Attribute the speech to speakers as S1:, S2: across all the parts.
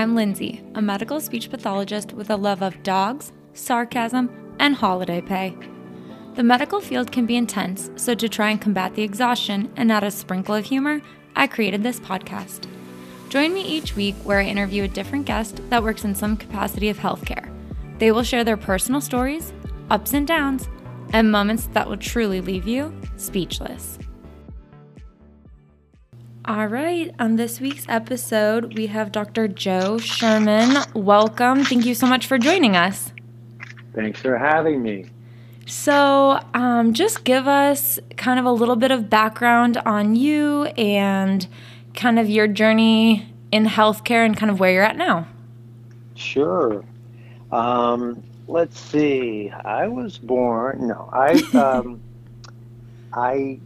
S1: I'm Lindsay, a medical speech pathologist with a love of dogs, sarcasm, and holiday pay. The medical field can be intense, so to try and combat the exhaustion and add a sprinkle of humor, I created this podcast. Join me each week where I interview a different guest that works in some capacity of healthcare. They will share their personal stories, ups and downs, and moments that will truly leave you speechless. All right, on this week's episode, we have Dr. Joe Sherman. Welcome. Thank you so much for joining us.
S2: Thanks for having me.
S1: So, um, just give us kind of a little bit of background on you and kind of your journey in healthcare and kind of where you're at now.
S2: Sure. Um, let's see. I was born. No, I um, I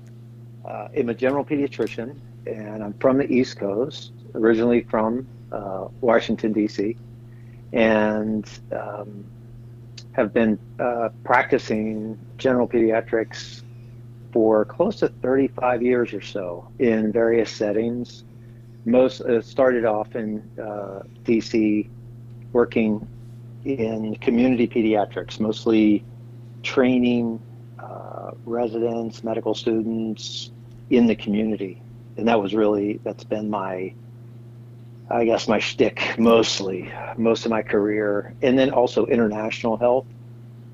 S2: uh, am a general pediatrician, and I'm from the East Coast, originally from uh, Washington D.C., and um, have been uh, practicing general pediatrics for close to 35 years or so in various settings. Most uh, started off in uh, DC, working in community pediatrics, mostly training uh, residents, medical students in the community, and that was really that's been my I guess my shtick mostly, most of my career, and then also international health.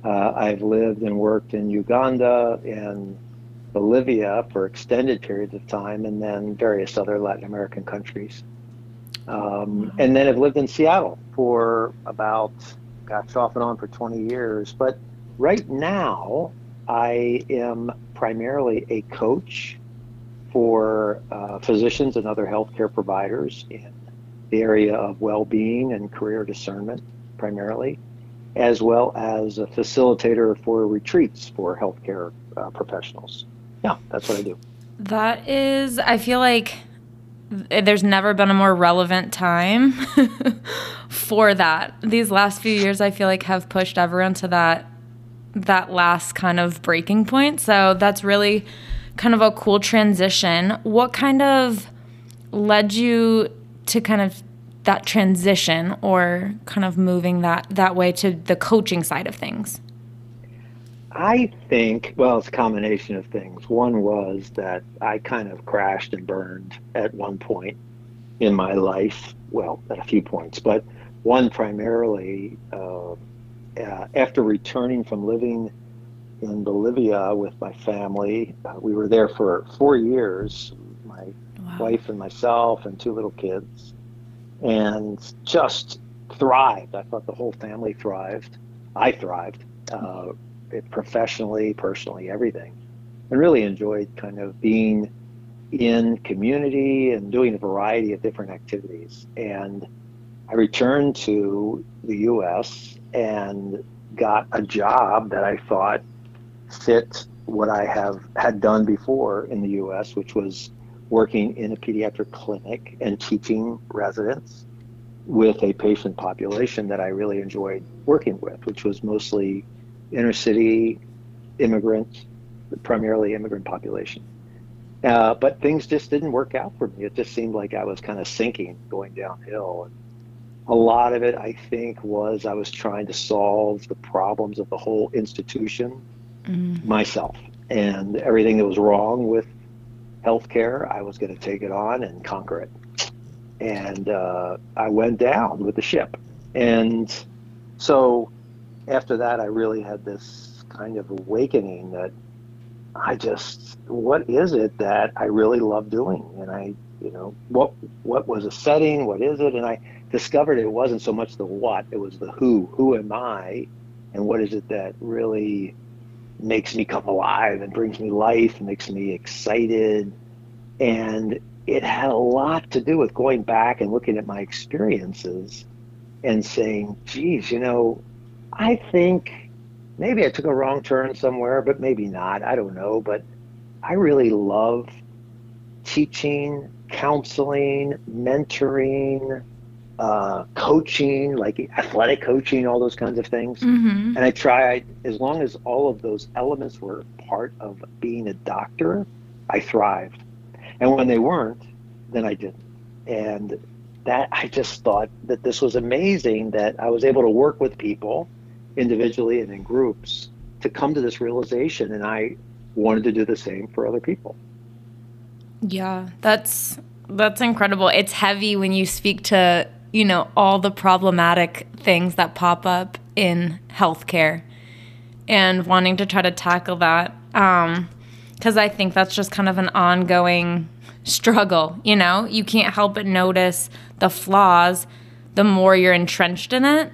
S2: Uh, I've lived and worked in Uganda and Bolivia for extended periods of time, and then various other Latin American countries. Um, and then I've lived in Seattle for about, gosh, off and on for 20 years. But right now, I am primarily a coach for uh, physicians and other healthcare providers in the area of well-being and career discernment primarily, as well as a facilitator for retreats for healthcare uh, professionals. Yeah, that's what I do.
S1: That is, I feel like there's never been a more relevant time for that. These last few years, I feel like have pushed everyone to that that last kind of breaking point. So that's really kind of a cool transition. What kind of led you to kind of that transition or kind of moving that that way to the coaching side of things?
S2: I think, well, it's a combination of things. One was that I kind of crashed and burned at one point in my life, well, at a few points, but one primarily uh, uh, after returning from living in Bolivia with my family. Uh, we were there for four years, my wow. wife and myself, and two little kids and just thrived. I thought the whole family thrived. I thrived uh, professionally, personally, everything, and really enjoyed kind of being in community and doing a variety of different activities. And I returned to the U.S. and got a job that I thought fit what I have had done before in the U.S., which was working in a pediatric clinic and teaching residents with a patient population that I really enjoyed working with, which was mostly inner city immigrants, primarily immigrant population. Uh, but things just didn't work out for me. It just seemed like I was kind of sinking, going downhill. And a lot of it, I think, was I was trying to solve the problems of the whole institution mm. myself. And everything that was wrong with healthcare, I was going to take it on and conquer it. And uh, I went down with the ship. And so after that, I really had this kind of awakening that I just, what is it that I really love doing? And I, you know, what what was a setting? What is it? And I discovered it wasn't so much the what, it was the who. Who am I? And what is it that really makes me come alive and brings me life makes me excited. And it had a lot to do with going back and looking at my experiences and saying, geez, you know, I think maybe I took a wrong turn somewhere, but maybe not. I don't know. But I really love teaching, counseling, mentoring, uh, coaching, like athletic coaching, all those kinds of things. Mm-hmm. And I tried, as long as all of those elements were part of being a doctor, I thrived. And when they weren't, then I didn't. And that I just thought that this was amazing that I was able to work with people individually and in groups to come to this realization and I wanted to do the same for other people.
S1: Yeah, that's that's incredible. It's heavy when you speak to, you know, all the problematic things that pop up in healthcare and wanting to try to tackle that. Um, because I think that's just kind of an ongoing struggle. You know, you can't help but notice the flaws the more you're entrenched in it.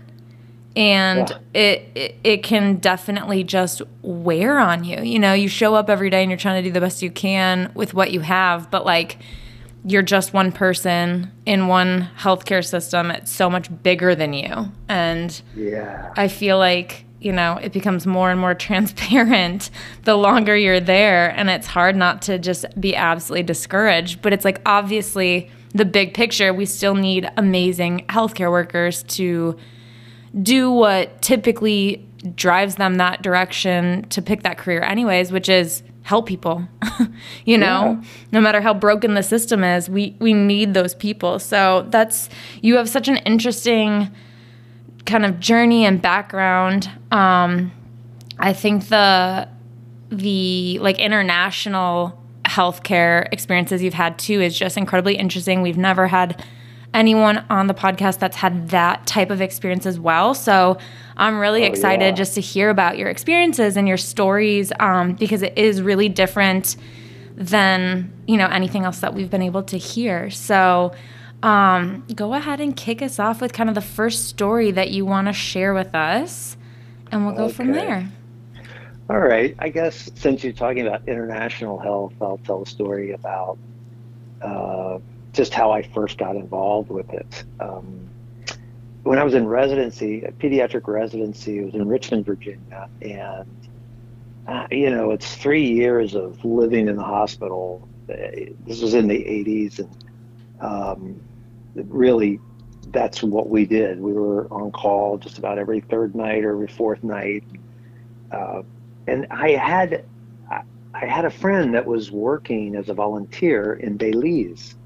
S1: And yeah. it, it it can definitely just wear on you. You know, you show up every day and you're trying to do the best you can with what you have, but like you're just one person in one healthcare system. It's so much bigger than you. And
S2: yeah.
S1: I feel like you know, it becomes more and more transparent the longer you're there. And it's hard not to just be absolutely discouraged. But it's like, obviously, the big picture, we still need amazing healthcare workers to do what typically drives them that direction to pick that career, anyways, which is help people. you know, yeah. no matter how broken the system is, we, we need those people. So that's, you have such an interesting kind of journey and background. Um, I think the the like international healthcare experiences you've had too is just incredibly interesting. We've never had anyone on the podcast that's had that type of experience as well. So I'm really oh, excited yeah. just to hear about your experiences and your stories um, because it is really different than you know anything else that we've been able to hear. So um, go ahead and kick us off with kind of the first story that you want to share with us, and we'll go okay. from there.
S2: All right. I guess since you're talking about international health, I'll tell a story about uh, just how I first got involved with it. Um, when I was in residency, a pediatric residency, it was in Richmond, Virginia, and uh, you know, it's three years of living in the hospital. This was in the 80s, and um, really that's what we did. We were on call just about every third night or every fourth night. Uh, and I had I had a friend that was working as a volunteer in Belize.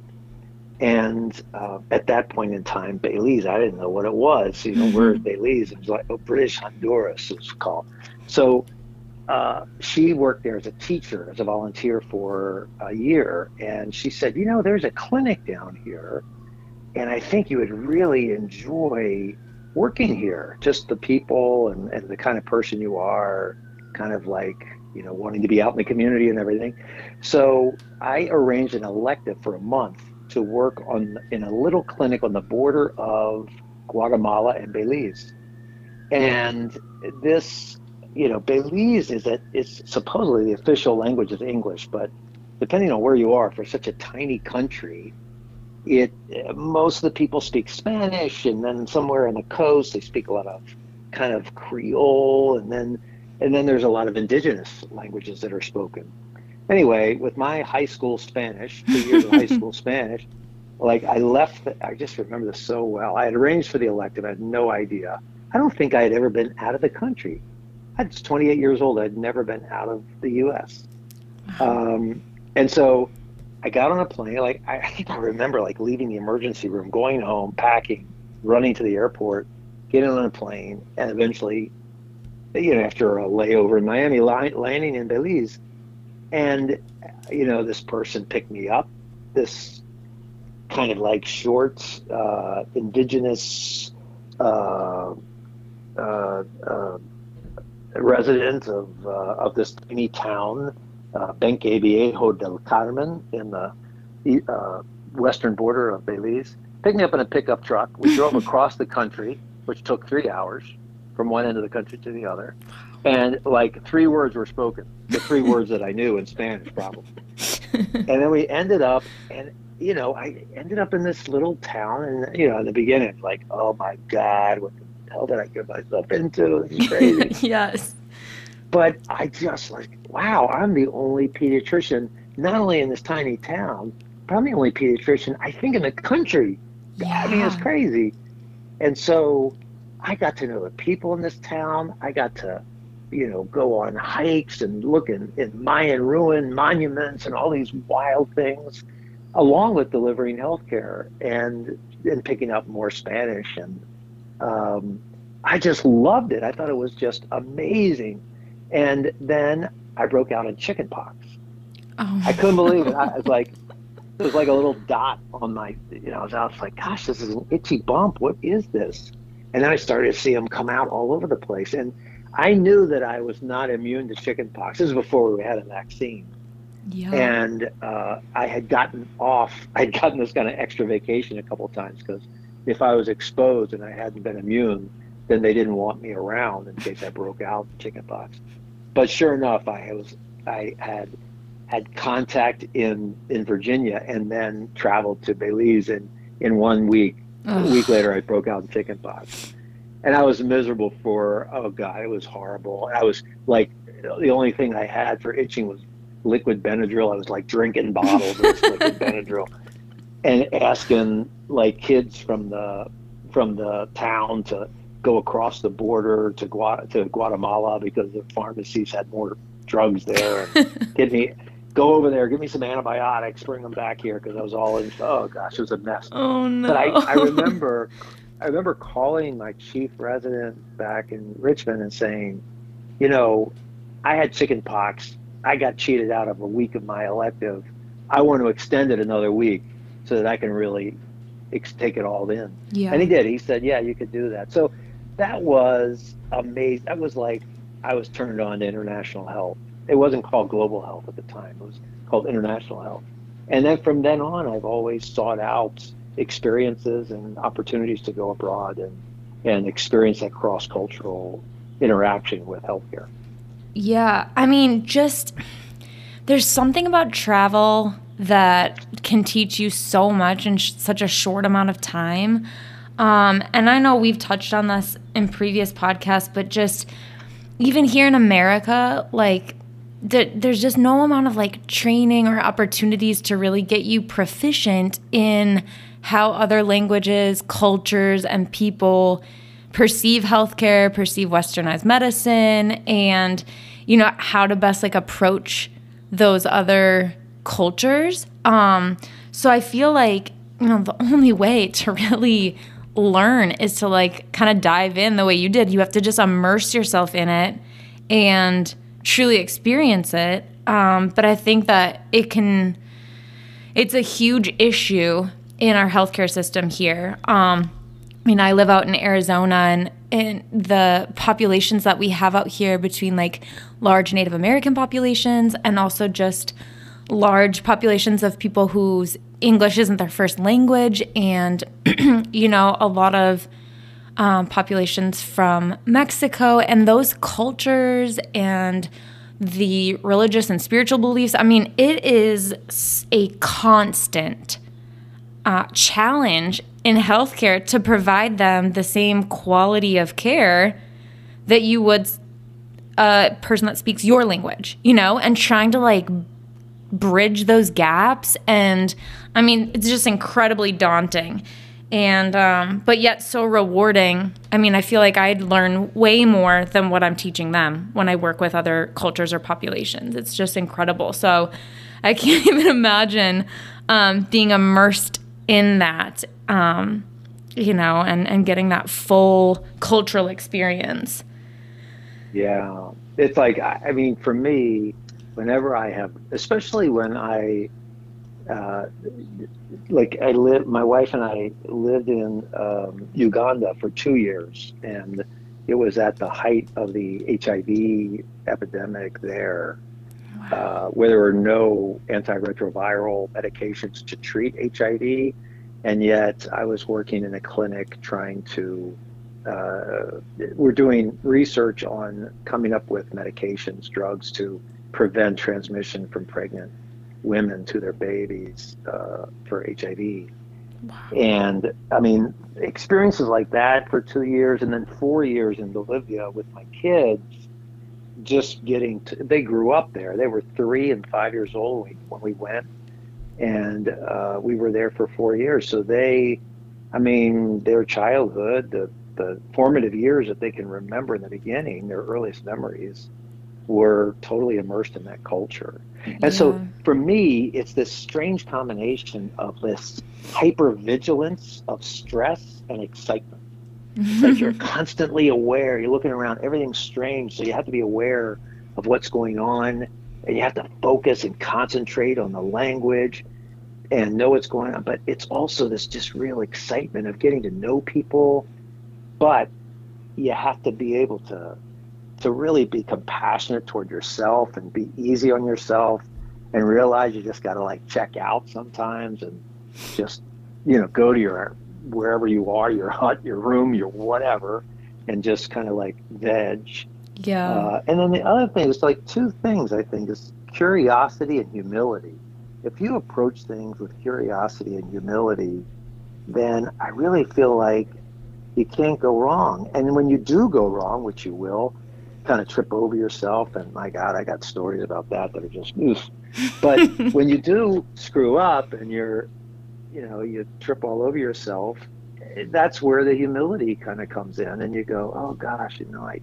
S2: And uh, at that point in time, Belize, I didn't know what it was. You know, mm-hmm. where's Belize? It was like, oh, British Honduras, it was called. So uh, she worked there as a teacher, as a volunteer for a year. And she said, you know, there's a clinic down here and I think you would really enjoy working here. Just the people and, and the kind of person you are, kind of like, you know, wanting to be out in the community and everything. So I arranged an elective for a month to work on in a little clinic on the border of Guatemala and Belize. And this, you know, Belize is that it's supposedly the official language is English, but depending on where you are, for such a tiny country, it most of the people speak Spanish, and then somewhere on the coast they speak a lot of kind of Creole, and then and then there's a lot of indigenous languages that are spoken. Anyway, with my high school Spanish, two years of high school Spanish, like I left, I just remember this so well. I had arranged for the elective, I had no idea. I don't think I had ever been out of the country. I was 28 years old. I'd never been out of the U.S. Um, and so I got on a plane. Like I, I think I remember like leaving the emergency room, going home, packing, running to the airport, getting on a plane, and eventually, you know, after a layover in Miami, landing in Belize, and you know, this person picked me up. This kind of like short, uh, indigenous uh, uh, uh resident of uh, of this tiny town uh, Benque Viejo del Carmen in the uh, western border of Belize. Picked me up in a pickup truck. We drove across the country, which took three hours from one end of the country to the other. And like three words were spoken, the three words that I knew in Spanish, probably. and then we ended up, and you know, I ended up in this little town, and you know, in the beginning, like, oh my God, what the hell did I get myself into? This is crazy.
S1: yes.
S2: But I just like, wow, I'm the only pediatrician, not only in this tiny town, but I'm the only pediatrician, I think, in the country. Yeah. I mean, it's crazy. And so I got to know the people in this town. I got to, you know, go on hikes and look in, in Mayan ruin monuments and all these wild things. along with delivering healthcare and and picking up more Spanish and um, I just loved it. I thought it was just amazing. And then I broke out in chicken pox. Oh. I couldn't believe it. I was like, it was like a little dot on my, you know, I was, I was like, gosh, this is an itchy bump. What is this? And then I started to see them come out all over the place. And I knew that I was not immune to chicken pox. This is before we had a vaccine. Yeah. And uh, I had gotten off, I'd gotten this kind of extra vacation a couple of times because if I was exposed and I hadn't been immune, then they didn't want me around in case I broke out chickenpox. But sure enough, I was I had had contact in in Virginia and then traveled to Belize and in one week. Ugh. A week later, I broke out in chickenpox, and I was miserable for oh god, it was horrible. I was like the only thing I had for itching was liquid Benadryl. I was like drinking bottles of liquid Benadryl and asking like kids from the from the town to go across the border to Gua- to Guatemala because the pharmacies had more drugs there. Get me go over there, give me some antibiotics, bring them back here because I was all in. Oh gosh, it was a mess.
S1: Oh no!
S2: But I, I remember, I remember calling my chief resident back in Richmond and saying, you know, I had chicken pox. I got cheated out of a week of my elective. I want to extend it another week so that I can really take it all in. Yeah. And he did. He said, yeah, you could do that. So that was amazing. That was like I was turned on to international health. It wasn't called global health at the time. It was called international health. And then from then on, I've always sought out experiences and opportunities to go abroad and, and experience that cross cultural interaction with healthcare.
S1: Yeah. I mean, just there's something about travel that can teach you so much in sh- such a short amount of time. Um, and I know we've touched on this in previous podcasts, but just even here in America, like th- there's just no amount of like training or opportunities to really get you proficient in how other languages, cultures, and people perceive healthcare, perceive westernized medicine, and you know how to best like approach those other cultures. Um, so I feel like you know the only way to really learn is to like kind of dive in the way you did. You have to just immerse yourself in it and truly experience it. Um, but I think that it can, it's a huge issue in our healthcare system here. Um, I mean, I live out in Arizona and, and the populations that we have out here between like large Native American populations and also just large populations of people whose English isn't their first language, and you know, a lot of um, populations from Mexico and those cultures and the religious and spiritual beliefs. I mean, it is a constant uh, challenge in healthcare to provide them the same quality of care that you would a person that speaks your language, you know, and trying to like bridge those gaps. And I mean, it's just incredibly daunting. And, um, but yet so rewarding. I mean, I feel like I'd learn way more than what I'm teaching them when I work with other cultures or populations. It's just incredible. So I can't even imagine um, being immersed in that, um, you know, and, and getting that full cultural experience.
S2: Yeah. It's like, I mean, for me, whenever I have, especially when I, uh, like I live, my wife and I lived in um, Uganda for two years, and it was at the height of the HIV epidemic there. Uh, where there were no antiretroviral medications to treat HIV, and yet I was working in a clinic trying to. Uh, we're doing research on coming up with medications, drugs to prevent transmission from pregnant women to their babies uh, for HIV. Wow. And I mean, experiences like that for two years and then four years in Bolivia with my kids, just getting to, they grew up there. They were three and five years old when we went. And uh, we were there for four years. So they, I mean, their childhood, the, the formative years that they can remember in the beginning, their earliest memories, were totally immersed in that culture. And yeah. so for me, it's this strange combination of this hyper vigilance of stress and excitement. Like you're constantly aware, you're looking around, everything's strange, so you have to be aware of what's going on and you have to focus and concentrate on the language and know what's going on. But it's also this just real excitement of getting to know people. But you have to be able to to really be compassionate toward yourself and be easy on yourself and realize you just got to like check out sometimes and just you know go to your wherever you are your hut your room your whatever and just kind of like veg
S1: yeah uh,
S2: and then the other thing is like two things i think is curiosity and humility if you approach things with curiosity and humility then i really feel like you can't go wrong and when you do go wrong which you will kind of trip over yourself. And my God, I got stories about that that are just oof. But when you do screw up and you're, you know, you trip all over yourself, that's where the humility kind of comes in. And you go, oh gosh, you know, I,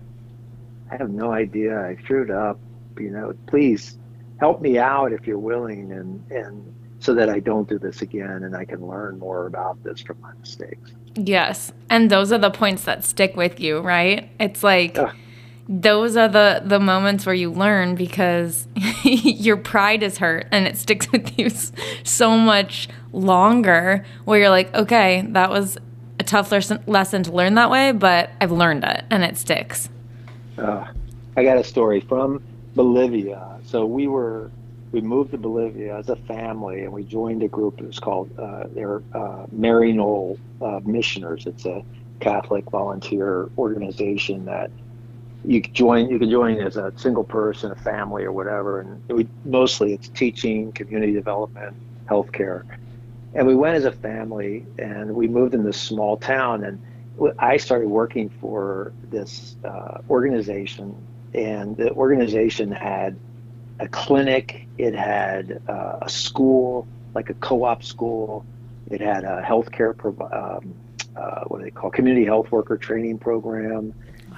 S2: I have no idea. I screwed up. You know, please help me out if you're willing, and and so that I don't do this again, and I can learn more about this from my mistakes.
S1: Yes, and those are the points that stick with you, right? It's like. Uh, those are the the moments where you learn because your pride is hurt and it sticks with you so much longer where you're like okay that was a tough lesson, lesson to learn that way but i've learned it and it sticks
S2: uh, i got a story from bolivia so we were we moved to bolivia as a family and we joined a group that was called uh, they're uh, maryknoll uh, missioners it's a catholic volunteer organization that you join you can join as a single person, a family, or whatever. And we, mostly it's teaching, community development, healthcare. And we went as a family, and we moved in this small town. And I started working for this uh, organization, and the organization had a clinic, it had uh, a school, like a co-op school, it had a healthcare, um, uh, what do they call community health worker training program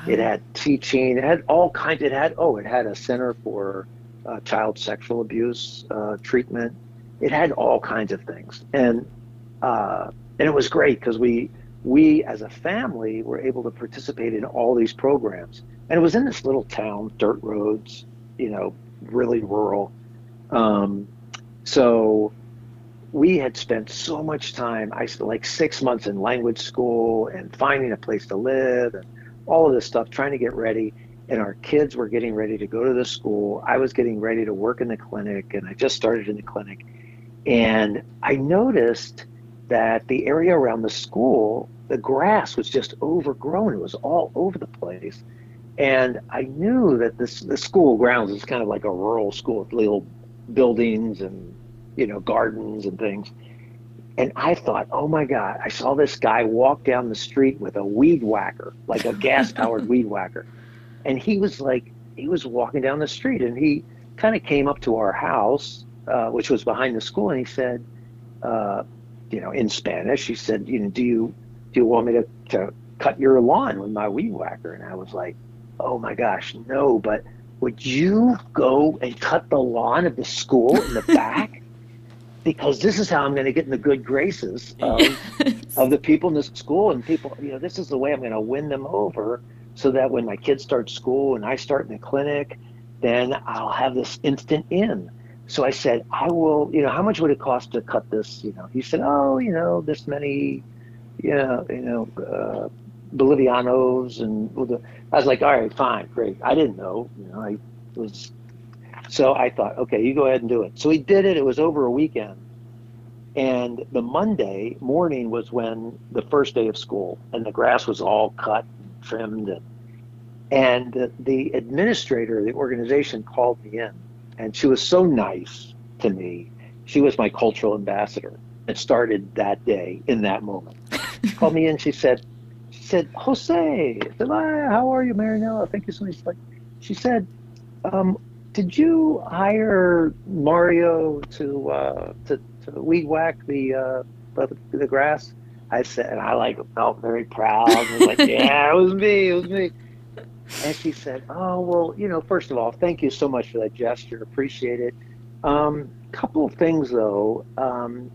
S2: it had teaching. It had all kinds. It had oh, it had a center for uh, child sexual abuse uh, treatment. It had all kinds of things, and uh, and it was great because we we as a family were able to participate in all these programs. And it was in this little town, dirt roads, you know, really rural. Um, so we had spent so much time, I like six months in language school and finding a place to live and all of this stuff, trying to get ready. And our kids were getting ready to go to the school. I was getting ready to work in the clinic, and I just started in the clinic. And I noticed that the area around the school, the grass was just overgrown. It was all over the place. And I knew that this the school grounds is kind of like a rural school with little buildings and you know gardens and things. And I thought, oh my God, I saw this guy walk down the street with a weed whacker, like a gas powered weed whacker. And he was like, he was walking down the street and he kind of came up to our house, uh, which was behind the school. And he said, uh, you know, in Spanish, he said, you know, do you, do you want me to, to cut your lawn with my weed whacker? And I was like, oh my gosh, no, but would you go and cut the lawn of the school in the back? because this is how I'm going to get in the good graces of, yes. of the people in this school and people, you know, this is the way I'm going to win them over so that when my kids start school and I start in the clinic, then I'll have this instant in. So I said, I will, you know, how much would it cost to cut this? You know, he said, oh, you know, this many, you know, you know, uh, Bolivianos. And I was like, all right, fine, great. I didn't know, you know, I was so I thought, okay, you go ahead and do it. So he did it. It was over a weekend. And the Monday morning was when the first day of school, and the grass was all cut and trimmed. And, and the, the administrator of the organization called me in, and she was so nice to me. She was my cultural ambassador. It started that day in that moment. She called me in. She said, she said, Jose, how are you, Marinella? Thank you so much. Like She said, um, did you hire Mario to uh, to, to weed whack the, uh, the the grass? I said, and I like felt very proud. I was like, yeah, it was me, it was me. And she said, "Oh well, you know, first of all, thank you so much for that gesture. Appreciate it. Um, couple of things though. Um,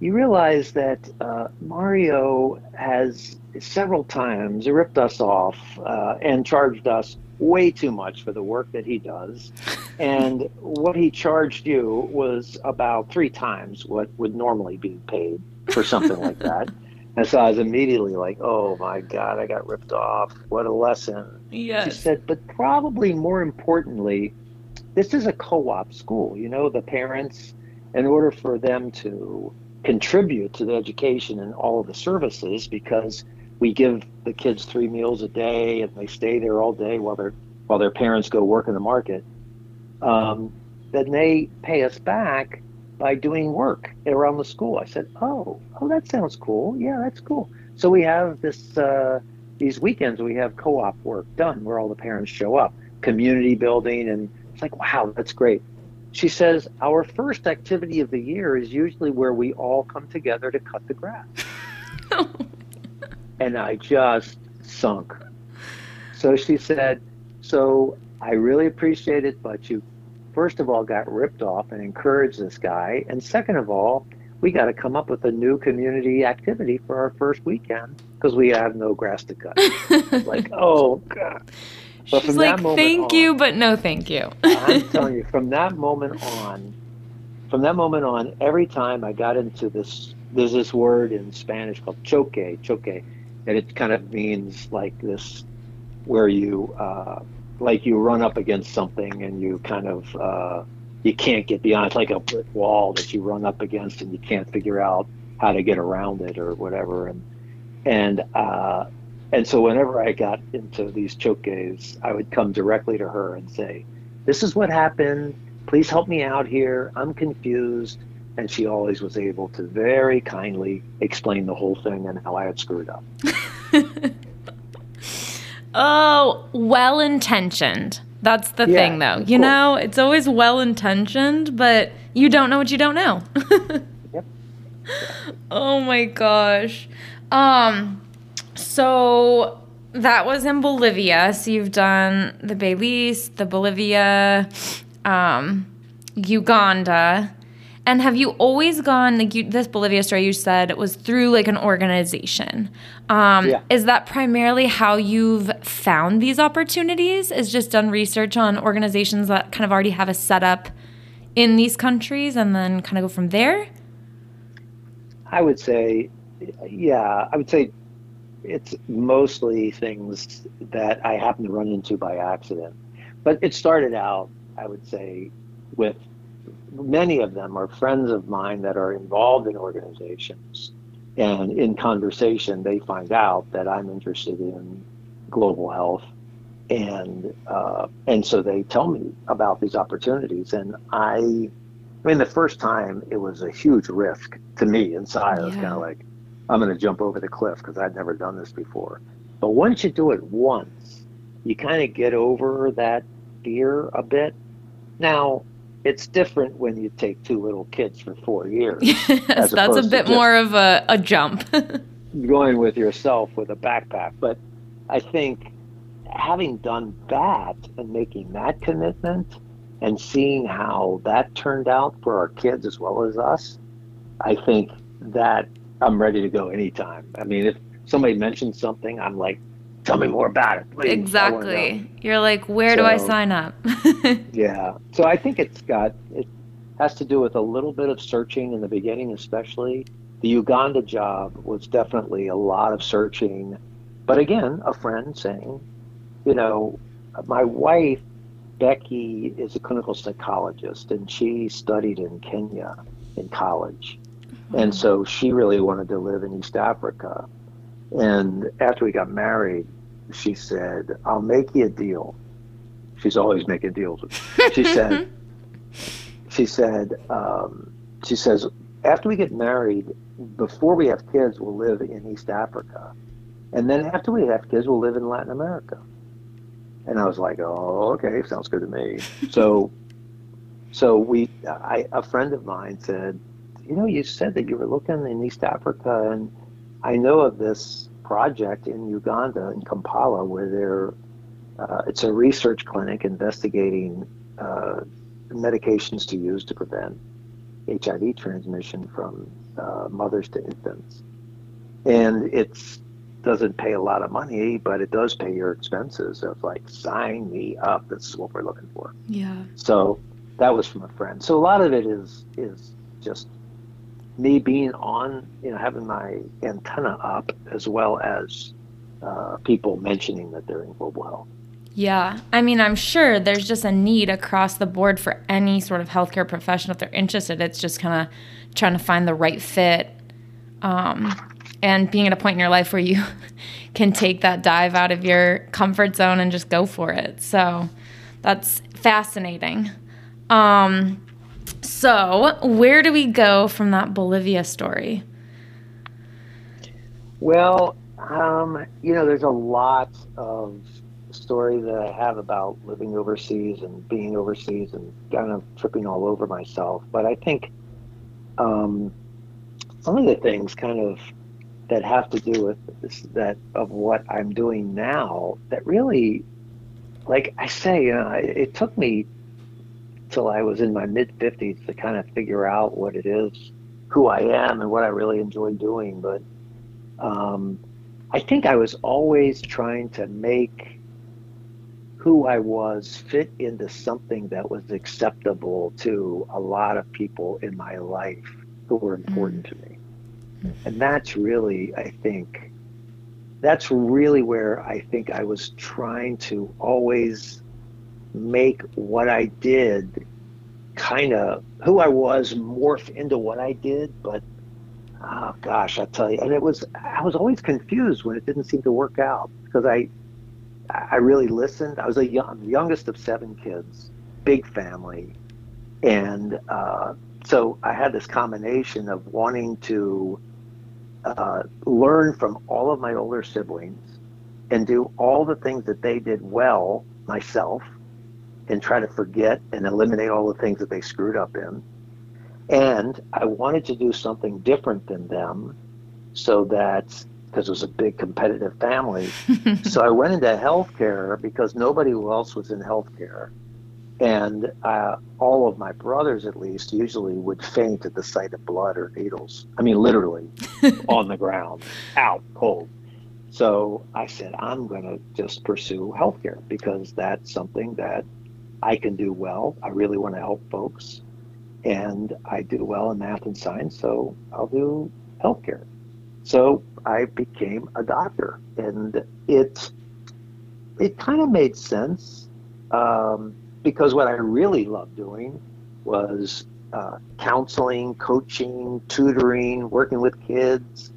S2: you realize that uh, Mario has several times ripped us off uh, and charged us way too much for the work that he does. and what he charged you was about three times what would normally be paid for something like that. And so I was immediately like, oh my God, I got ripped off. What a lesson.
S1: Yes.
S2: She said, but probably more importantly, this is a co op school. You know, the parents, in order for them to contribute to the education and all of the services, because we give the kids three meals a day and they stay there all day while their while their parents go work in the market, um, then they pay us back by doing work around the school. I said, "Oh, oh, that sounds cool. Yeah, that's cool." So we have this uh, these weekends. We have co-op work done where all the parents show up, community building, and it's like, wow, that's great. She says our first activity of the year is usually where we all come together to cut the grass. and I just sunk. So she said, "So I really appreciate it, but you first of all got ripped off and encouraged this guy, and second of all, we got to come up with a new community activity for our first weekend because we have no grass to cut. like, oh god.
S1: But She's like, thank on, you, but no thank you.
S2: I'm telling you, from that moment on, from that moment on, every time I got into this, there's this word in Spanish called choque, choque, and it kind of means like this, where you uh, like you run up against something and you kind of uh, you can't get beyond. It's like a brick wall that you run up against and you can't figure out how to get around it or whatever. And and uh, and so whenever I got into these choques, I would come directly to her and say, "This is what happened. Please help me out here. I'm confused." And she always was able to very kindly explain the whole thing and how I had screwed up.
S1: Oh, well intentioned. That's the yeah, thing, though. You know, it's always well intentioned, but you don't know what you don't know. yep. Oh my gosh. Um, so that was in Bolivia. So you've done the Belize, the Bolivia, um, Uganda. And have you always gone like you, this Bolivia story you said was through like an organization? Um, yeah. Is that primarily how you've found these opportunities? Is just done research on organizations that kind of already have a setup in these countries and then kind of go from there?
S2: I would say, yeah, I would say it's mostly things that I happen to run into by accident. But it started out, I would say, with many of them are friends of mine that are involved in organizations. And in conversation, they find out that I'm interested in global health. And, uh, and so they tell me about these opportunities. And I, I mean, the first time it was a huge risk to me inside. Yeah. I was kind of like, I'm going to jump over the cliff because I'd never done this before. But once you do it once, you kind of get over that fear a bit. Now, it's different when you take two little kids for four years.
S1: yes, that's a bit more of a, a jump.
S2: going with yourself with a backpack. But I think having done that and making that commitment and seeing how that turned out for our kids as well as us, I think that I'm ready to go anytime. I mean, if somebody mentions something, I'm like, tell me more about it, please.
S1: Exactly. You're like, where so, do I sign up?
S2: yeah. So I think it's got it has to do with a little bit of searching in the beginning, especially. The Uganda job was definitely a lot of searching, but again, a friend saying, you know, my wife Becky is a clinical psychologist, and she studied in Kenya in college. Mm-hmm. And so she really wanted to live in East Africa. And after we got married, she said, I'll make you a deal. She's always making deals. She said, she said, um, she says, after we get married, before we have kids, we'll live in East Africa. And then after we have kids, we'll live in Latin America. And I was like, oh, okay, sounds good to me. so, so we, I, a friend of mine said, you know, you said that you were looking in East Africa, and I know of this project in Uganda in Kampala where they're uh, it's a research clinic investigating uh, medications to use to prevent HIV transmission from uh, mothers to infants. And it doesn't pay a lot of money, but it does pay your expenses of like, sign me up. That's what we're looking for.
S1: Yeah.
S2: So that was from a friend. So a lot of it is is just me being on, you know, having my antenna up, as well as uh, people mentioning that they're in global health.
S1: Yeah. I mean, I'm sure there's just a need across the board for any sort of healthcare professional if they're interested. It's just kind of trying to find the right fit um, and being at a point in your life where you can take that dive out of your comfort zone and just go for it. So that's fascinating. Um, so, where do we go from that Bolivia story?
S2: Well, um, you know, there's a lot of story that I have about living overseas and being overseas and kind of tripping all over myself. But I think um, some of the things kind of that have to do with this, that of what I'm doing now that really, like I say, you know, it, it took me till I was in my mid 50s to kind of figure out what it is, who I am, and what I really enjoy doing. But um, I think I was always trying to make who I was fit into something that was acceptable to a lot of people in my life who were important mm. to me. And that's really, I think, that's really where I think I was trying to always make what I did kind of who I was morph into what I did, but oh gosh, I tell you, and it was I was always confused when it didn't seem to work out because I I really listened. I was a young youngest of seven kids, big family, and uh, so I had this combination of wanting to uh, learn from all of my older siblings and do all the things that they did well myself and try to forget and eliminate all the things that they screwed up in. And I wanted to do something different than them so that, because it was a big competitive family. so I went into healthcare because nobody else was in healthcare. And uh, all of my brothers, at least, usually would faint at the sight of blood or needles. I mean, literally on the ground, out cold. So I said, I'm going to just pursue healthcare because that's something that I can do well. I really want to help folks, and I do well in math and science, so I'll do healthcare. So I became a doctor, and it it kind of made sense um, because what I really loved doing was uh, counseling, coaching, tutoring, working with kids,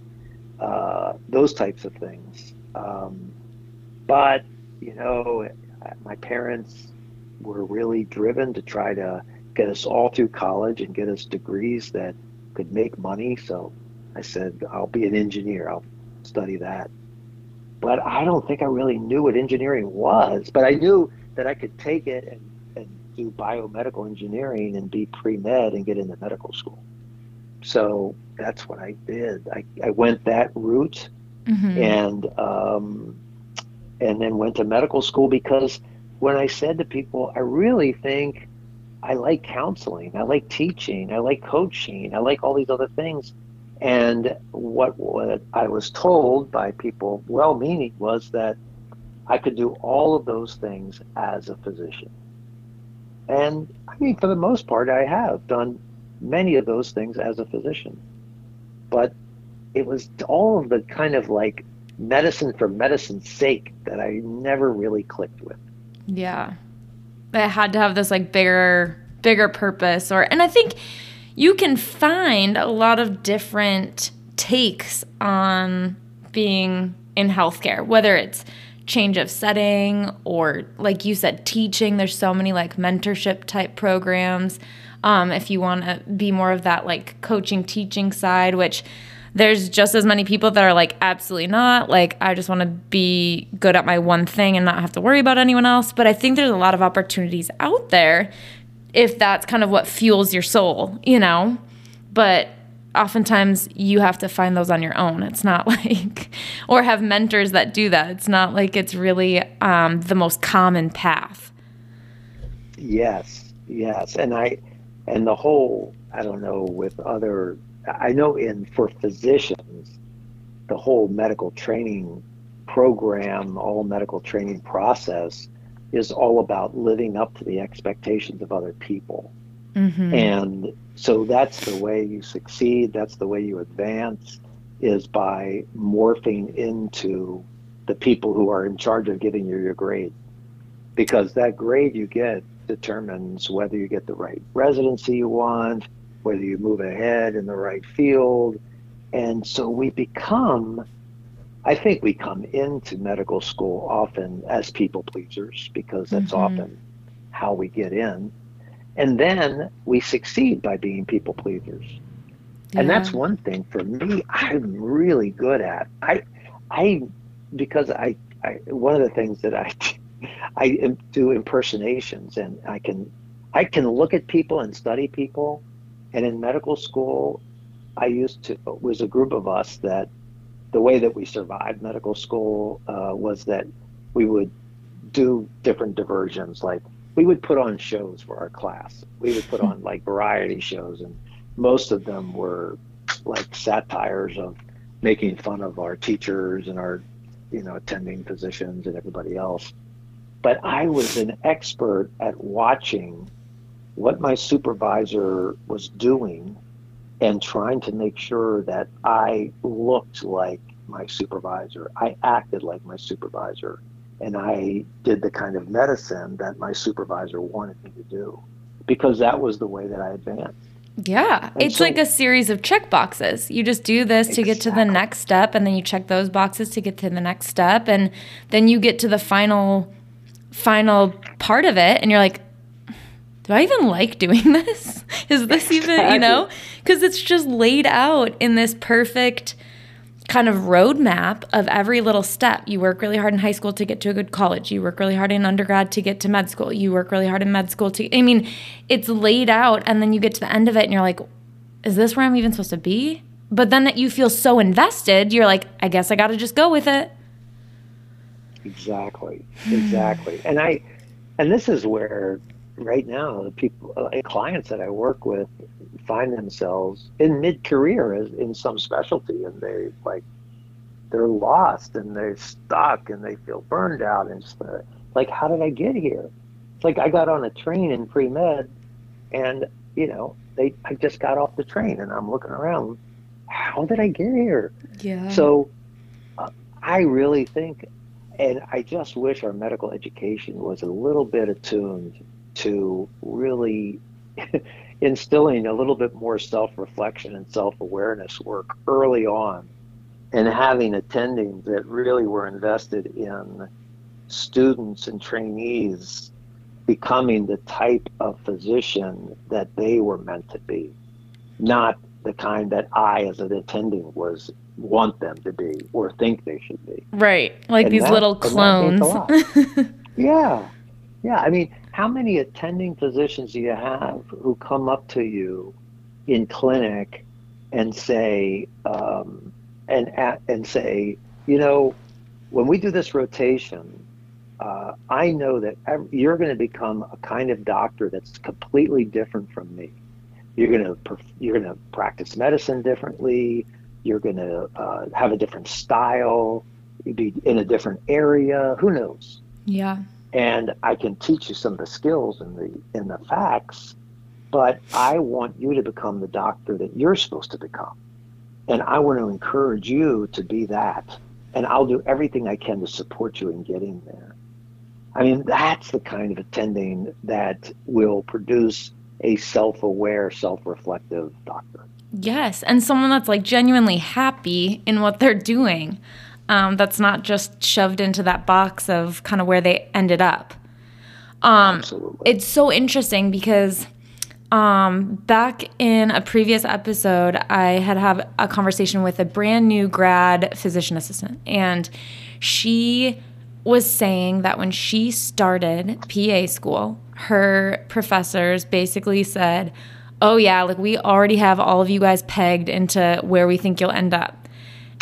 S2: uh, those types of things. Um, but you know, my parents were really driven to try to get us all through college and get us degrees that could make money. So I said, I'll be an engineer. I'll study that. But I don't think I really knew what engineering was. But I knew that I could take it and, and do biomedical engineering and be pre med and get into medical school. So that's what I did. I, I went that route mm-hmm. and um, and then went to medical school because when I said to people, I really think I like counseling, I like teaching, I like coaching, I like all these other things. And what, what I was told by people, well meaning, was that I could do all of those things as a physician. And I mean, for the most part, I have done many of those things as a physician. But it was all of the kind of like medicine for medicine's sake that I never really clicked with.
S1: Yeah. It had to have this like bigger bigger purpose or and I think you can find a lot of different takes on being in healthcare, whether it's change of setting or like you said teaching there's so many like mentorship type programs um, if you want to be more of that like coaching teaching side which there's just as many people that are like absolutely not like i just want to be good at my one thing and not have to worry about anyone else but i think there's a lot of opportunities out there if that's kind of what fuels your soul you know but oftentimes you have to find those on your own. It's not like, or have mentors that do that. It's not like it's really um, the most common path.
S2: Yes, yes, and I, and the whole I don't know with other. I know in for physicians, the whole medical training program, all medical training process is all about living up to the expectations of other people. Mm-hmm. And so that's the way you succeed, that's the way you advance, is by morphing into the people who are in charge of giving you your grade. Because that grade you get determines whether you get the right residency you want, whether you move ahead in the right field. And so we become I think we come into medical school often as people pleasers because that's mm-hmm. often how we get in. And then we succeed by being people pleasers. Yeah. And that's one thing for me I'm really good at. I I because I, I one of the things that I I do impersonations and I can I can look at people and study people and in medical school I used to it was a group of us that the way that we survived medical school uh, was that we would do different diversions. Like we would put on shows for our class. We would put on like variety shows, and most of them were like satires of making fun of our teachers and our, you know, attending physicians and everybody else. But I was an expert at watching what my supervisor was doing and trying to make sure that I looked like my supervisor. I acted like my supervisor. And I did the kind of medicine that my supervisor wanted me to do because that was the way that I advanced.
S1: Yeah, and it's so, like a series of check boxes. You just do this to get to the next step, and then you check those boxes to get to the next step, and then you get to the final, final part of it, and you're like, do I even like doing this? Is this even, you know? Because it's just laid out in this perfect kind of roadmap of every little step. You work really hard in high school to get to a good college. You work really hard in undergrad to get to med school. You work really hard in med school to, I mean, it's laid out. And then you get to the end of it and you're like, is this where I'm even supposed to be? But then that you feel so invested, you're like, I guess I got to just go with it.
S2: Exactly. Exactly. and I, and this is where right now the people uh, clients that i work with find themselves in mid-career in some specialty and they like they're lost and they're stuck and they feel burned out and it's like how did i get here? It's like i got on a train in pre-med and you know they i just got off the train and i'm looking around how did i get here?
S1: Yeah.
S2: So uh, i really think and i just wish our medical education was a little bit attuned to really instilling a little bit more self reflection and self awareness work early on and having attendings that really were invested in students and trainees becoming the type of physician that they were meant to be, not the kind that I, as an attending, was want them to be or think they should be.
S1: Right, like and these that, little clones.
S2: yeah, yeah. I mean, how many attending physicians do you have who come up to you in clinic and say um, and and say, you know, when we do this rotation, uh, I know that you're going to become a kind of doctor that's completely different from me. You're going to you're going to practice medicine differently. You're going to uh, have a different style. You'd be in a different area. Who knows?
S1: Yeah
S2: and I can teach you some of the skills and the in the facts, but I want you to become the doctor that you're supposed to become. And I want to encourage you to be that. And I'll do everything I can to support you in getting there. I mean, that's the kind of attending that will produce a self aware, self reflective doctor.
S1: Yes. And someone that's like genuinely happy in what they're doing um, that's not just shoved into that box of kind of where they ended up. Um, Absolutely. It's so interesting because um, back in a previous episode, I had have a conversation with a brand new grad physician assistant, and she was saying that when she started PA school, her professors basically said, oh, yeah, like we already have all of you guys pegged into where we think you'll end up.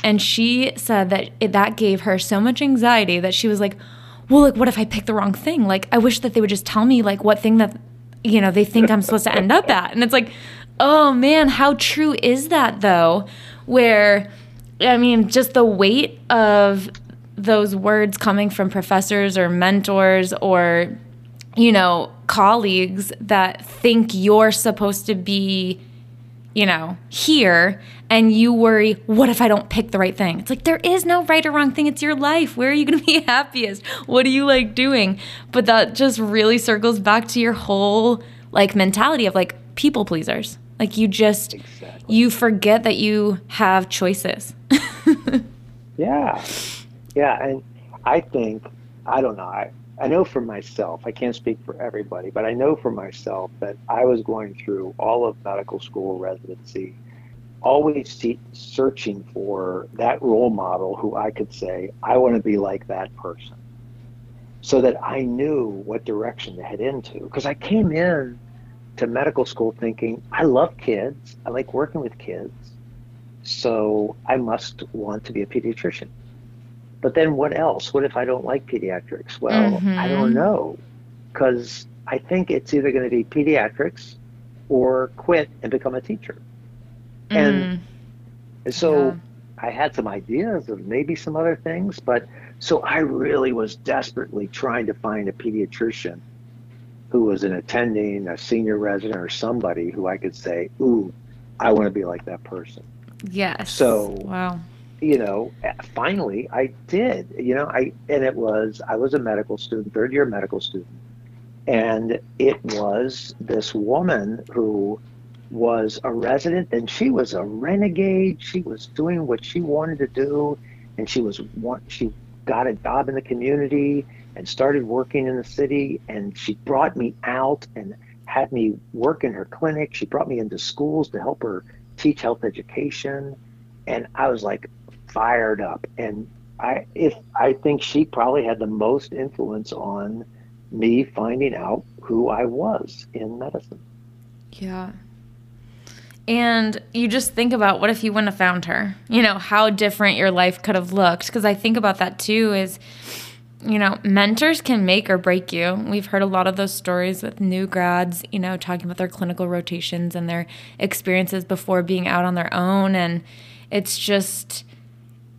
S1: And she said that it, that gave her so much anxiety that she was like, well, like, what if I pick the wrong thing? Like, I wish that they would just tell me, like, what thing that, you know, they think I'm supposed to end up at. And it's like, oh man, how true is that though? Where, I mean, just the weight of those words coming from professors or mentors or, you know, colleagues that think you're supposed to be, you know, here and you worry, what if I don't pick the right thing? It's like there is no right or wrong thing. It's your life. Where are you going to be happiest? What do you like doing? But that just really circles back to your whole like mentality of like people pleasers. Like you just exactly. you forget that you have choices.
S2: yeah. Yeah, and I think I don't know. I, I know for myself, I can't speak for everybody, but I know for myself that I was going through all of medical school residency always see, searching for that role model who I could say, I want to be like that person. So that I knew what direction to head into. Because I came in to medical school thinking, I love kids, I like working with kids, so I must want to be a pediatrician. But then what else? What if I don't like pediatrics? Well, mm-hmm. I don't know. Because I think it's either going to be pediatrics or quit and become a teacher. And mm. so yeah. I had some ideas of maybe some other things, but so I really was desperately trying to find a pediatrician who was an attending, a senior resident, or somebody who I could say, "Ooh, I want to be like that person."
S1: Yes.
S2: So wow. You know, finally I did. You know, I and it was I was a medical student, third year medical student, and it was this woman who was a resident and she was a renegade. She was doing what she wanted to do and she was she got a job in the community and started working in the city and she brought me out and had me work in her clinic. She brought me into schools to help her teach health education and I was like fired up and I if I think she probably had the most influence on me finding out who I was in medicine.
S1: Yeah. And you just think about what if you wouldn't have found her? You know, how different your life could have looked. Because I think about that too is, you know, mentors can make or break you. We've heard a lot of those stories with new grads, you know, talking about their clinical rotations and their experiences before being out on their own. And it's just,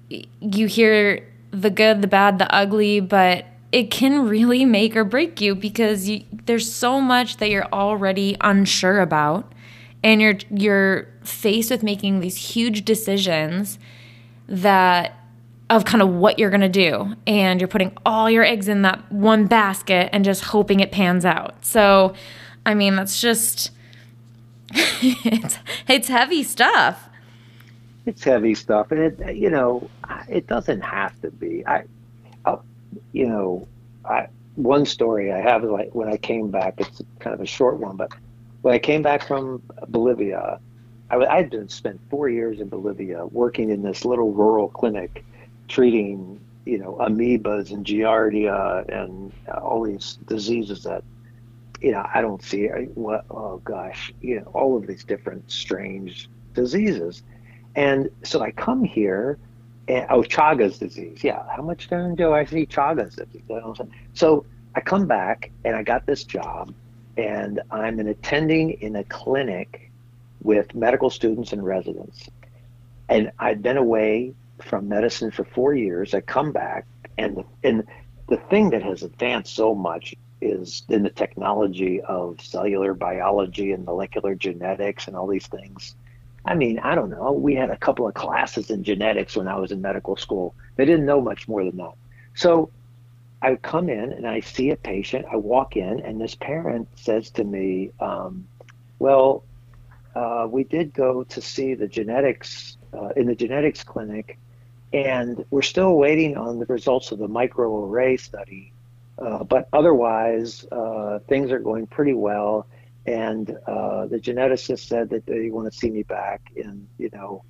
S1: you hear the good, the bad, the ugly, but it can really make or break you because you, there's so much that you're already unsure about and you're you're faced with making these huge decisions that of kind of what you're going to do and you're putting all your eggs in that one basket and just hoping it pans out. So, I mean, that's just it's it's heavy stuff.
S2: It's heavy stuff and it you know, it doesn't have to be. I I'll, you know, I one story I have is like when I came back, it's kind of a short one, but when I came back from Bolivia, I, had been spent four years in Bolivia working in this little rural clinic, treating you know amoebas and giardia and all these diseases that you know I don't see. What oh gosh, you know all of these different strange diseases, and so I come here. And, oh, Chagas disease. Yeah, how much time do I see Chagas disease? So I come back and I got this job and I'm an attending in a clinic with medical students and residents. And I'd been away from medicine for four years. I come back, and and the thing that has advanced so much is in the technology of cellular biology and molecular genetics and all these things. I mean, I don't know. We had a couple of classes in genetics when I was in medical school. They didn't know much more than that. So I come in and I see a patient. I walk in, and this parent says to me, um, "Well, uh, we did go to see the genetics uh, in the genetics clinic, and we're still waiting on the results of the microarray study. Uh, but otherwise, uh, things are going pretty well. And uh, the geneticist said that they want to see me back in, you know,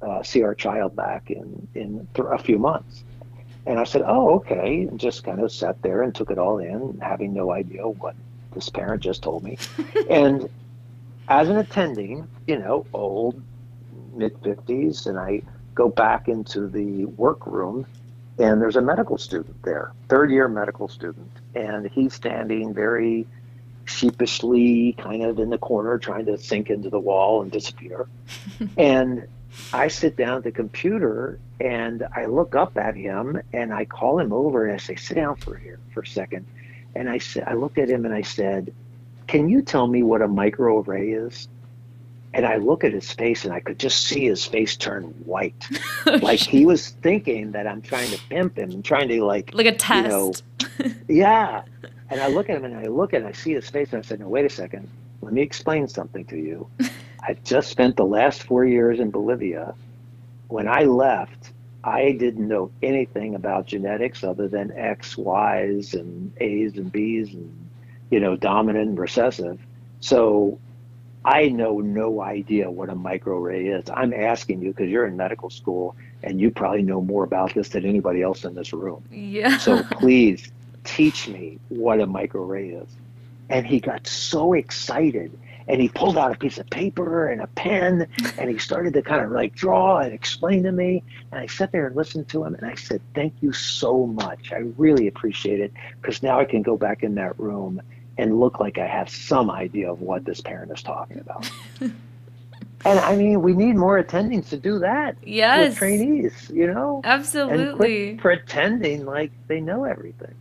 S2: uh, see our child back in in th- a few months." And I said, oh, okay. And just kind of sat there and took it all in, having no idea what this parent just told me. and as an attending, you know, old, mid 50s, and I go back into the workroom, and there's a medical student there, third year medical student, and he's standing very sheepishly, kind of in the corner, trying to sink into the wall and disappear. and I sit down at the computer and I look up at him and I call him over and I say, "Sit down for here for a second. And I said, I looked at him and I said, "Can you tell me what a microarray is?" And I look at his face and I could just see his face turn white, like he was thinking that I'm trying to pimp him and trying to like
S1: like a test.
S2: You know, yeah. And I look at him and I look and I see his face and I said, "No, wait a second. Let me explain something to you." I just spent the last four years in Bolivia. When I left, I didn't know anything about genetics other than X, Y's, and A's and B's, and you know, dominant and recessive. So I know no idea what a microarray is. I'm asking you because you're in medical school and you probably know more about this than anybody else in this room.
S1: Yeah.
S2: So please teach me what a microarray is. And he got so excited and he pulled out a piece of paper and a pen and he started to kind of like draw and explain to me. And i sat there and listened to him and i said thank you so much. I really appreciate it because now i can go back in that room and look like i have some idea of what this parent is talking about. And i mean we need more attendings to do that
S1: yes.
S2: with trainees you know?
S1: Absolutely
S2: and quit pretending like they know everything.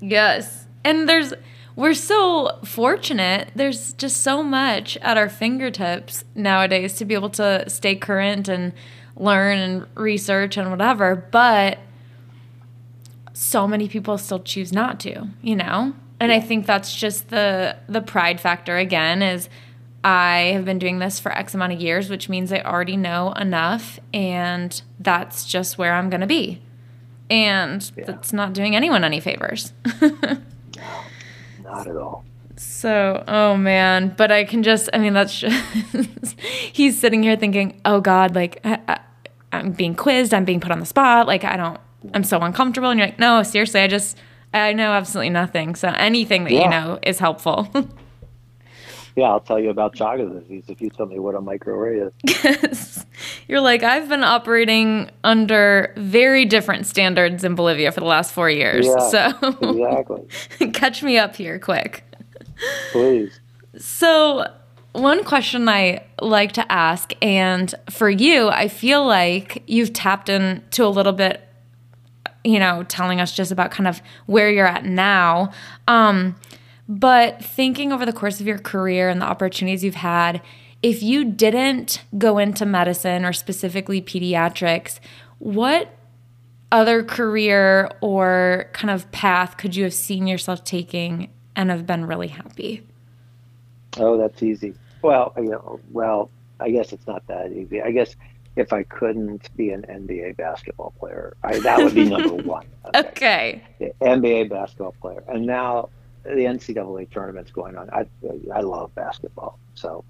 S1: Yes. And there's we're so fortunate. There's just so much at our fingertips nowadays to be able to stay current and learn and research and whatever. But so many people still choose not to, you know? And I think that's just the the pride factor again is I have been doing this for X amount of years, which means I already know enough and that's just where I'm going to be. And yeah. that's not doing anyone any favors.
S2: Not at all.
S1: So, oh man, but I can just, I mean, that's just, he's sitting here thinking, oh God, like, I, am being quizzed, I'm being put on the spot, like, I don't, I'm so uncomfortable. And you're like, no, seriously, I just, I know absolutely nothing. So anything that yeah. you know is helpful.
S2: yeah, I'll tell you about Chagas disease if you tell me what a microarray is. Yes.
S1: You're like, I've been operating under very different standards in Bolivia for the last four years. Yeah, so
S2: exactly.
S1: catch me up here quick.
S2: Please.
S1: So one question I like to ask, and for you, I feel like you've tapped into a little bit, you know, telling us just about kind of where you're at now. Um, but thinking over the course of your career and the opportunities you've had, if you didn't go into medicine or specifically pediatrics, what other career or kind of path could you have seen yourself taking and have been really happy?
S2: Oh, that's easy. Well, you know, well, I guess it's not that easy. I guess if I couldn't be an NBA basketball player, I, that would be number one.
S1: Okay.
S2: okay. NBA basketball player, and now the NCAA tournament's going on. I I love basketball, so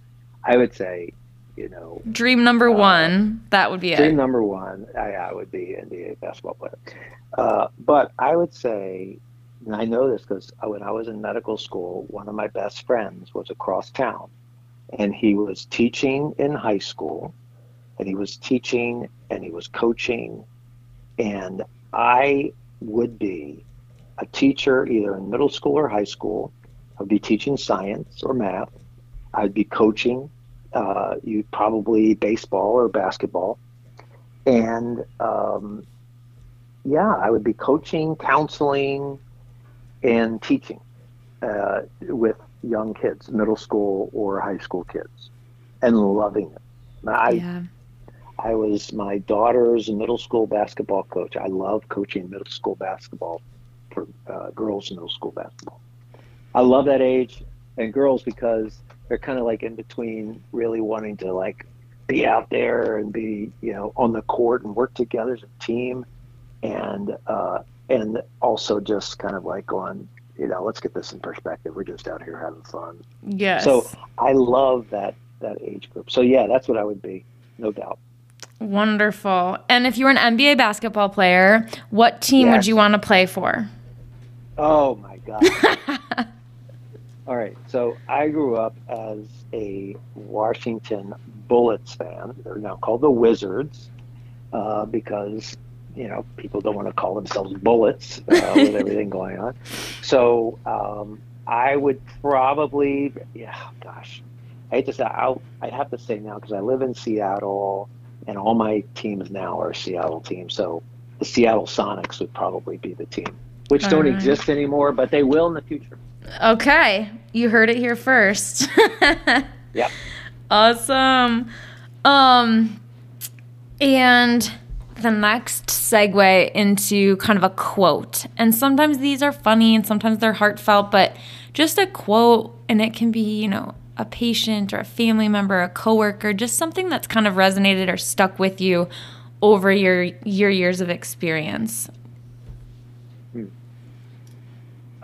S2: I would say, you know,
S1: dream number uh, one. That would be
S2: dream it. Dream number one. I, I would be NBA basketball player. Uh, but I would say, and I know this because when I was in medical school, one of my best friends was across town, and he was teaching in high school, and he was teaching and he was coaching, and I would be a teacher either in middle school or high school. I would be teaching science or math. I'd be coaching uh, you probably baseball or basketball, and um, yeah, I would be coaching, counseling, and teaching uh, with young kids, middle school or high school kids, and loving it. I, yeah. I was my daughter's middle school basketball coach. I love coaching middle school basketball for uh, girls in middle school basketball. I love that age and girls because they're kind of like in between really wanting to like be out there and be you know on the court and work together as a team and uh and also just kind of like going you know let's get this in perspective. We're just out here having fun.
S1: Yes.
S2: So i love that that age group. So yeah that's what i would be no doubt.
S1: Wonderful. And if you were an nba basketball player what team yes. would you want to play for
S2: oh my god All right. So I grew up as a Washington Bullets fan. They're now called the Wizards uh, because you know people don't want to call themselves Bullets uh, with everything going on. So um, I would probably, yeah, gosh, I hate to say, I'll, I'd have to say now because I live in Seattle and all my teams now are Seattle teams. So the Seattle Sonics would probably be the team, which don't right. exist anymore, but they will in the future.
S1: Okay, you heard it here first.
S2: yep.
S1: Awesome. Um, and the next segue into kind of a quote. And sometimes these are funny and sometimes they're heartfelt, but just a quote, and it can be, you know, a patient or a family member, a coworker, just something that's kind of resonated or stuck with you over your your years of experience.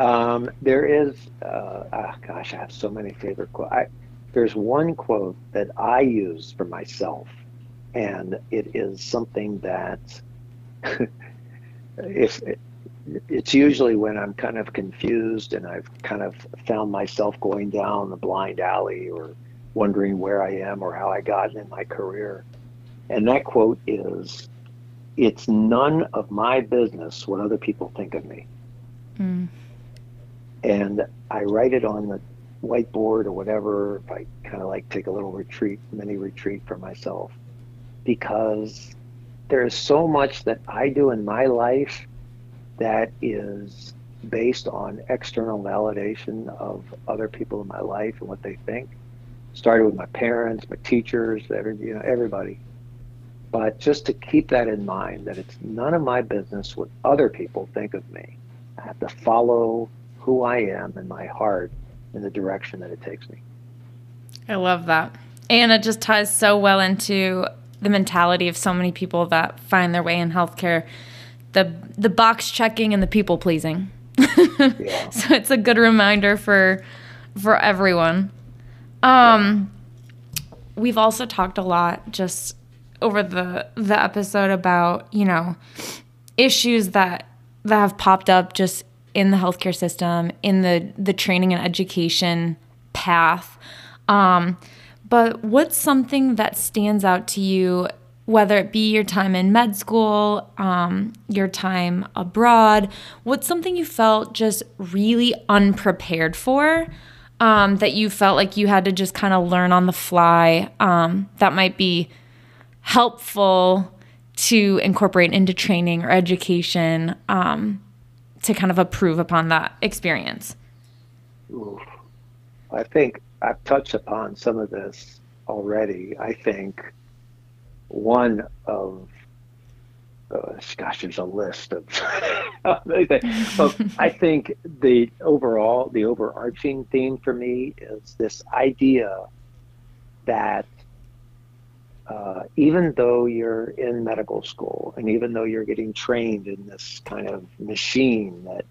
S2: Um, there is, uh, oh gosh, I have so many favorite quotes. There's one quote that I use for myself, and it is something that if it's usually when I'm kind of confused and I've kind of found myself going down the blind alley or wondering where I am or how I got in my career. And that quote is It's none of my business what other people think of me. Mm. And I write it on the whiteboard or whatever, if I kind of like take a little retreat, mini retreat for myself, because there's so much that I do in my life that is based on external validation of other people in my life and what they think. Started with my parents, my teachers, every, you know, everybody. But just to keep that in mind, that it's none of my business what other people think of me. I have to follow who I am and my heart in the direction that it takes me.
S1: I love that. And it just ties so well into the mentality of so many people that find their way in healthcare the the box checking and the people pleasing. yeah. So it's a good reminder for for everyone. Um, we've also talked a lot just over the the episode about you know issues that that have popped up just in the healthcare system, in the the training and education path. Um, but what's something that stands out to you whether it be your time in med school, um, your time abroad, what's something you felt just really unprepared for um, that you felt like you had to just kind of learn on the fly um, that might be helpful to incorporate into training or education um, to kind of approve upon that experience?
S2: I think I've touched upon some of this already. I think one of uh, gosh, there's a list of. I think the overall, the overarching theme for me is this idea that uh, even though you're in medical school and even though you're getting trained in this kind of machine that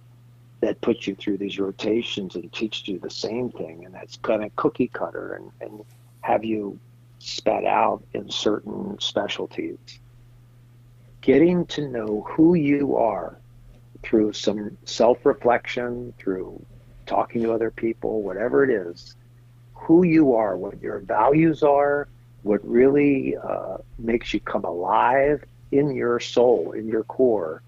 S2: that puts you through these rotations and teaches you the same thing, and that's kind of cookie cutter and, and have you spat out in certain specialties. Getting to know who you are through some self reflection, through talking to other people, whatever it is, who you are, what your values are, what really uh, makes you come alive in your soul, in your core,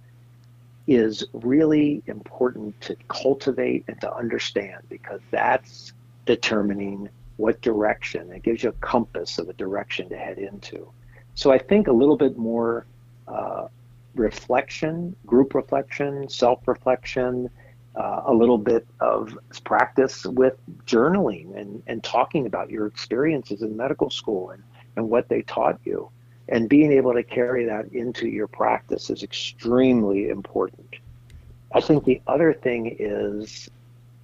S2: is really important to cultivate and to understand because that's determining what direction. It gives you a compass of a direction to head into. So I think a little bit more uh, reflection, group reflection, self reflection, uh, a little bit of practice with journaling and, and talking about your experiences in medical school and, and what they taught you. And being able to carry that into your practice is extremely important. I think the other thing is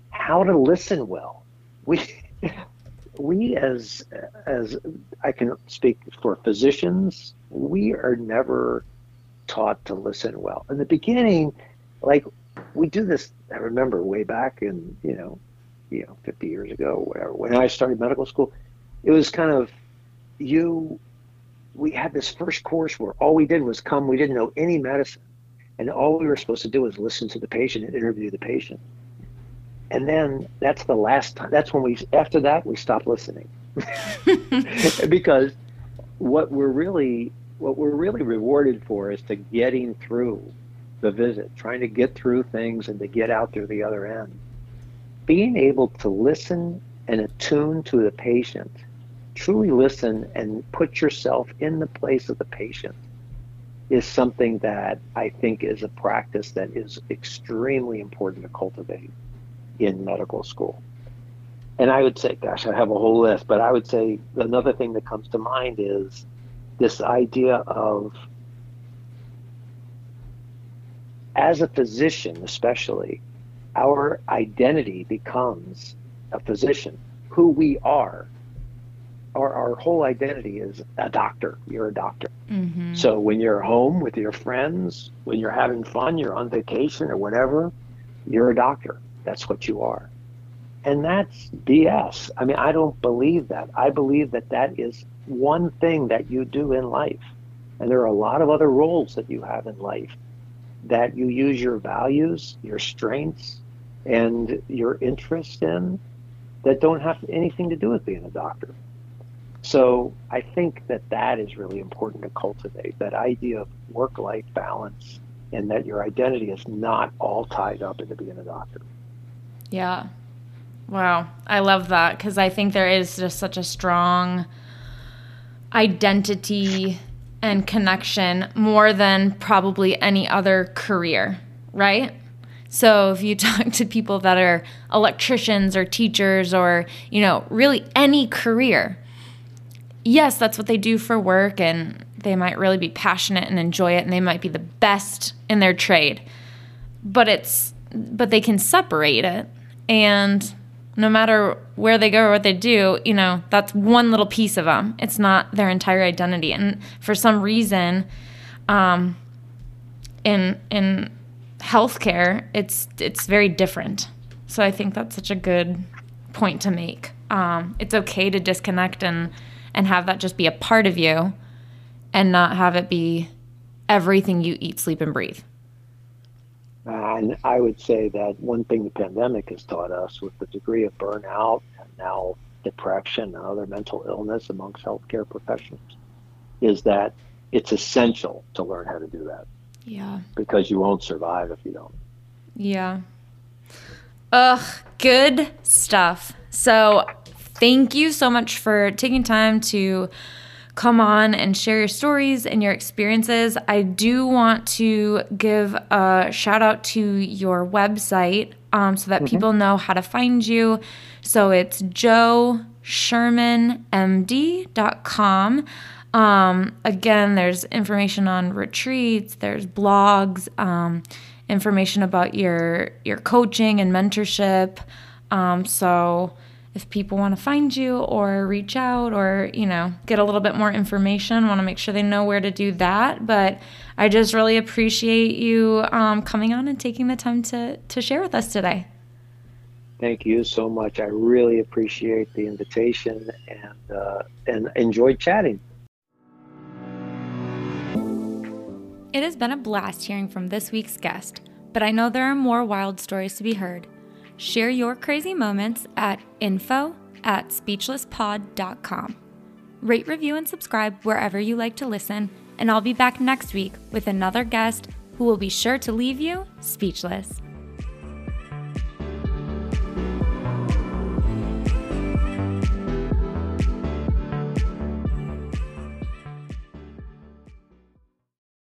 S2: how to listen well. We we as as I can speak for physicians, we are never taught to listen well. In the beginning, like we do this. I remember way back in you know, you know, 50 years ago, whatever. When I started medical school, it was kind of you. We had this first course where all we did was come. We didn't know any medicine, and all we were supposed to do was listen to the patient and interview the patient. and then that's the last time. That's when we after that we stopped listening because what we're really what we're really rewarded for is to getting through the visit, trying to get through things and to get out through the other end. Being able to listen and attune to the patient, truly listen and put yourself in the place of the patient is something that I think is a practice that is extremely important to cultivate in medical school. And I would say, gosh, I have a whole list, but I would say another thing that comes to mind is this idea of, as a physician, especially, our identity becomes a physician, who we are. Our, our whole identity is a doctor. You're a doctor. Mm-hmm. So when you're home with your friends, when you're having fun, you're on vacation or whatever, you're a doctor. That's what you are. And that's BS. I mean, I don't believe that. I believe that that is one thing that you do in life. And there are a lot of other roles that you have in life that you use your values, your strengths, and your interest in that don't have anything to do with being a doctor. So I think that that is really important to cultivate that idea of work life balance and that your identity is not all tied up into being a doctor.
S1: Yeah. Wow. I love that because I think there is just such a strong identity and connection more than probably any other career, right? So if you talk to people that are electricians or teachers or, you know, really any career, yes, that's what they do for work and they might really be passionate and enjoy it and they might be the best in their trade. But it's but they can separate it and no matter where they go or what they do, you know, that's one little piece of them. It's not their entire identity. And for some reason, um, in in healthcare, it's it's very different. So I think that's such a good point to make. Um, it's okay to disconnect and and have that just be a part of you, and not have it be everything you eat, sleep, and breathe.
S2: And I would say that one thing the pandemic has taught us with the degree of burnout and now depression and other mental illness amongst healthcare professionals is that it's essential to learn how to do that.
S1: Yeah.
S2: Because you won't survive if you don't.
S1: Yeah. Ugh, good stuff. So, thank you so much for taking time to come on and share your stories and your experiences. I do want to give a shout out to your website um, so that mm-hmm. people know how to find you. So it's joeshermanmd.com. Um, again, there's information on retreats, there's blogs, um, information about your your coaching and mentorship. Um, so if people want to find you or reach out or, you know, get a little bit more information, want to make sure they know where to do that. But I just really appreciate you um, coming on and taking the time to, to share with us today.
S2: Thank you so much. I really appreciate the invitation and, uh, and enjoyed chatting.
S1: It has been a blast hearing from this week's guest, but I know there are more wild stories to be heard. Share your crazy moments at info at speechlesspod.com. Rate, review, and subscribe wherever you like to listen, and I'll be back next week with another guest who will be sure to leave you speechless.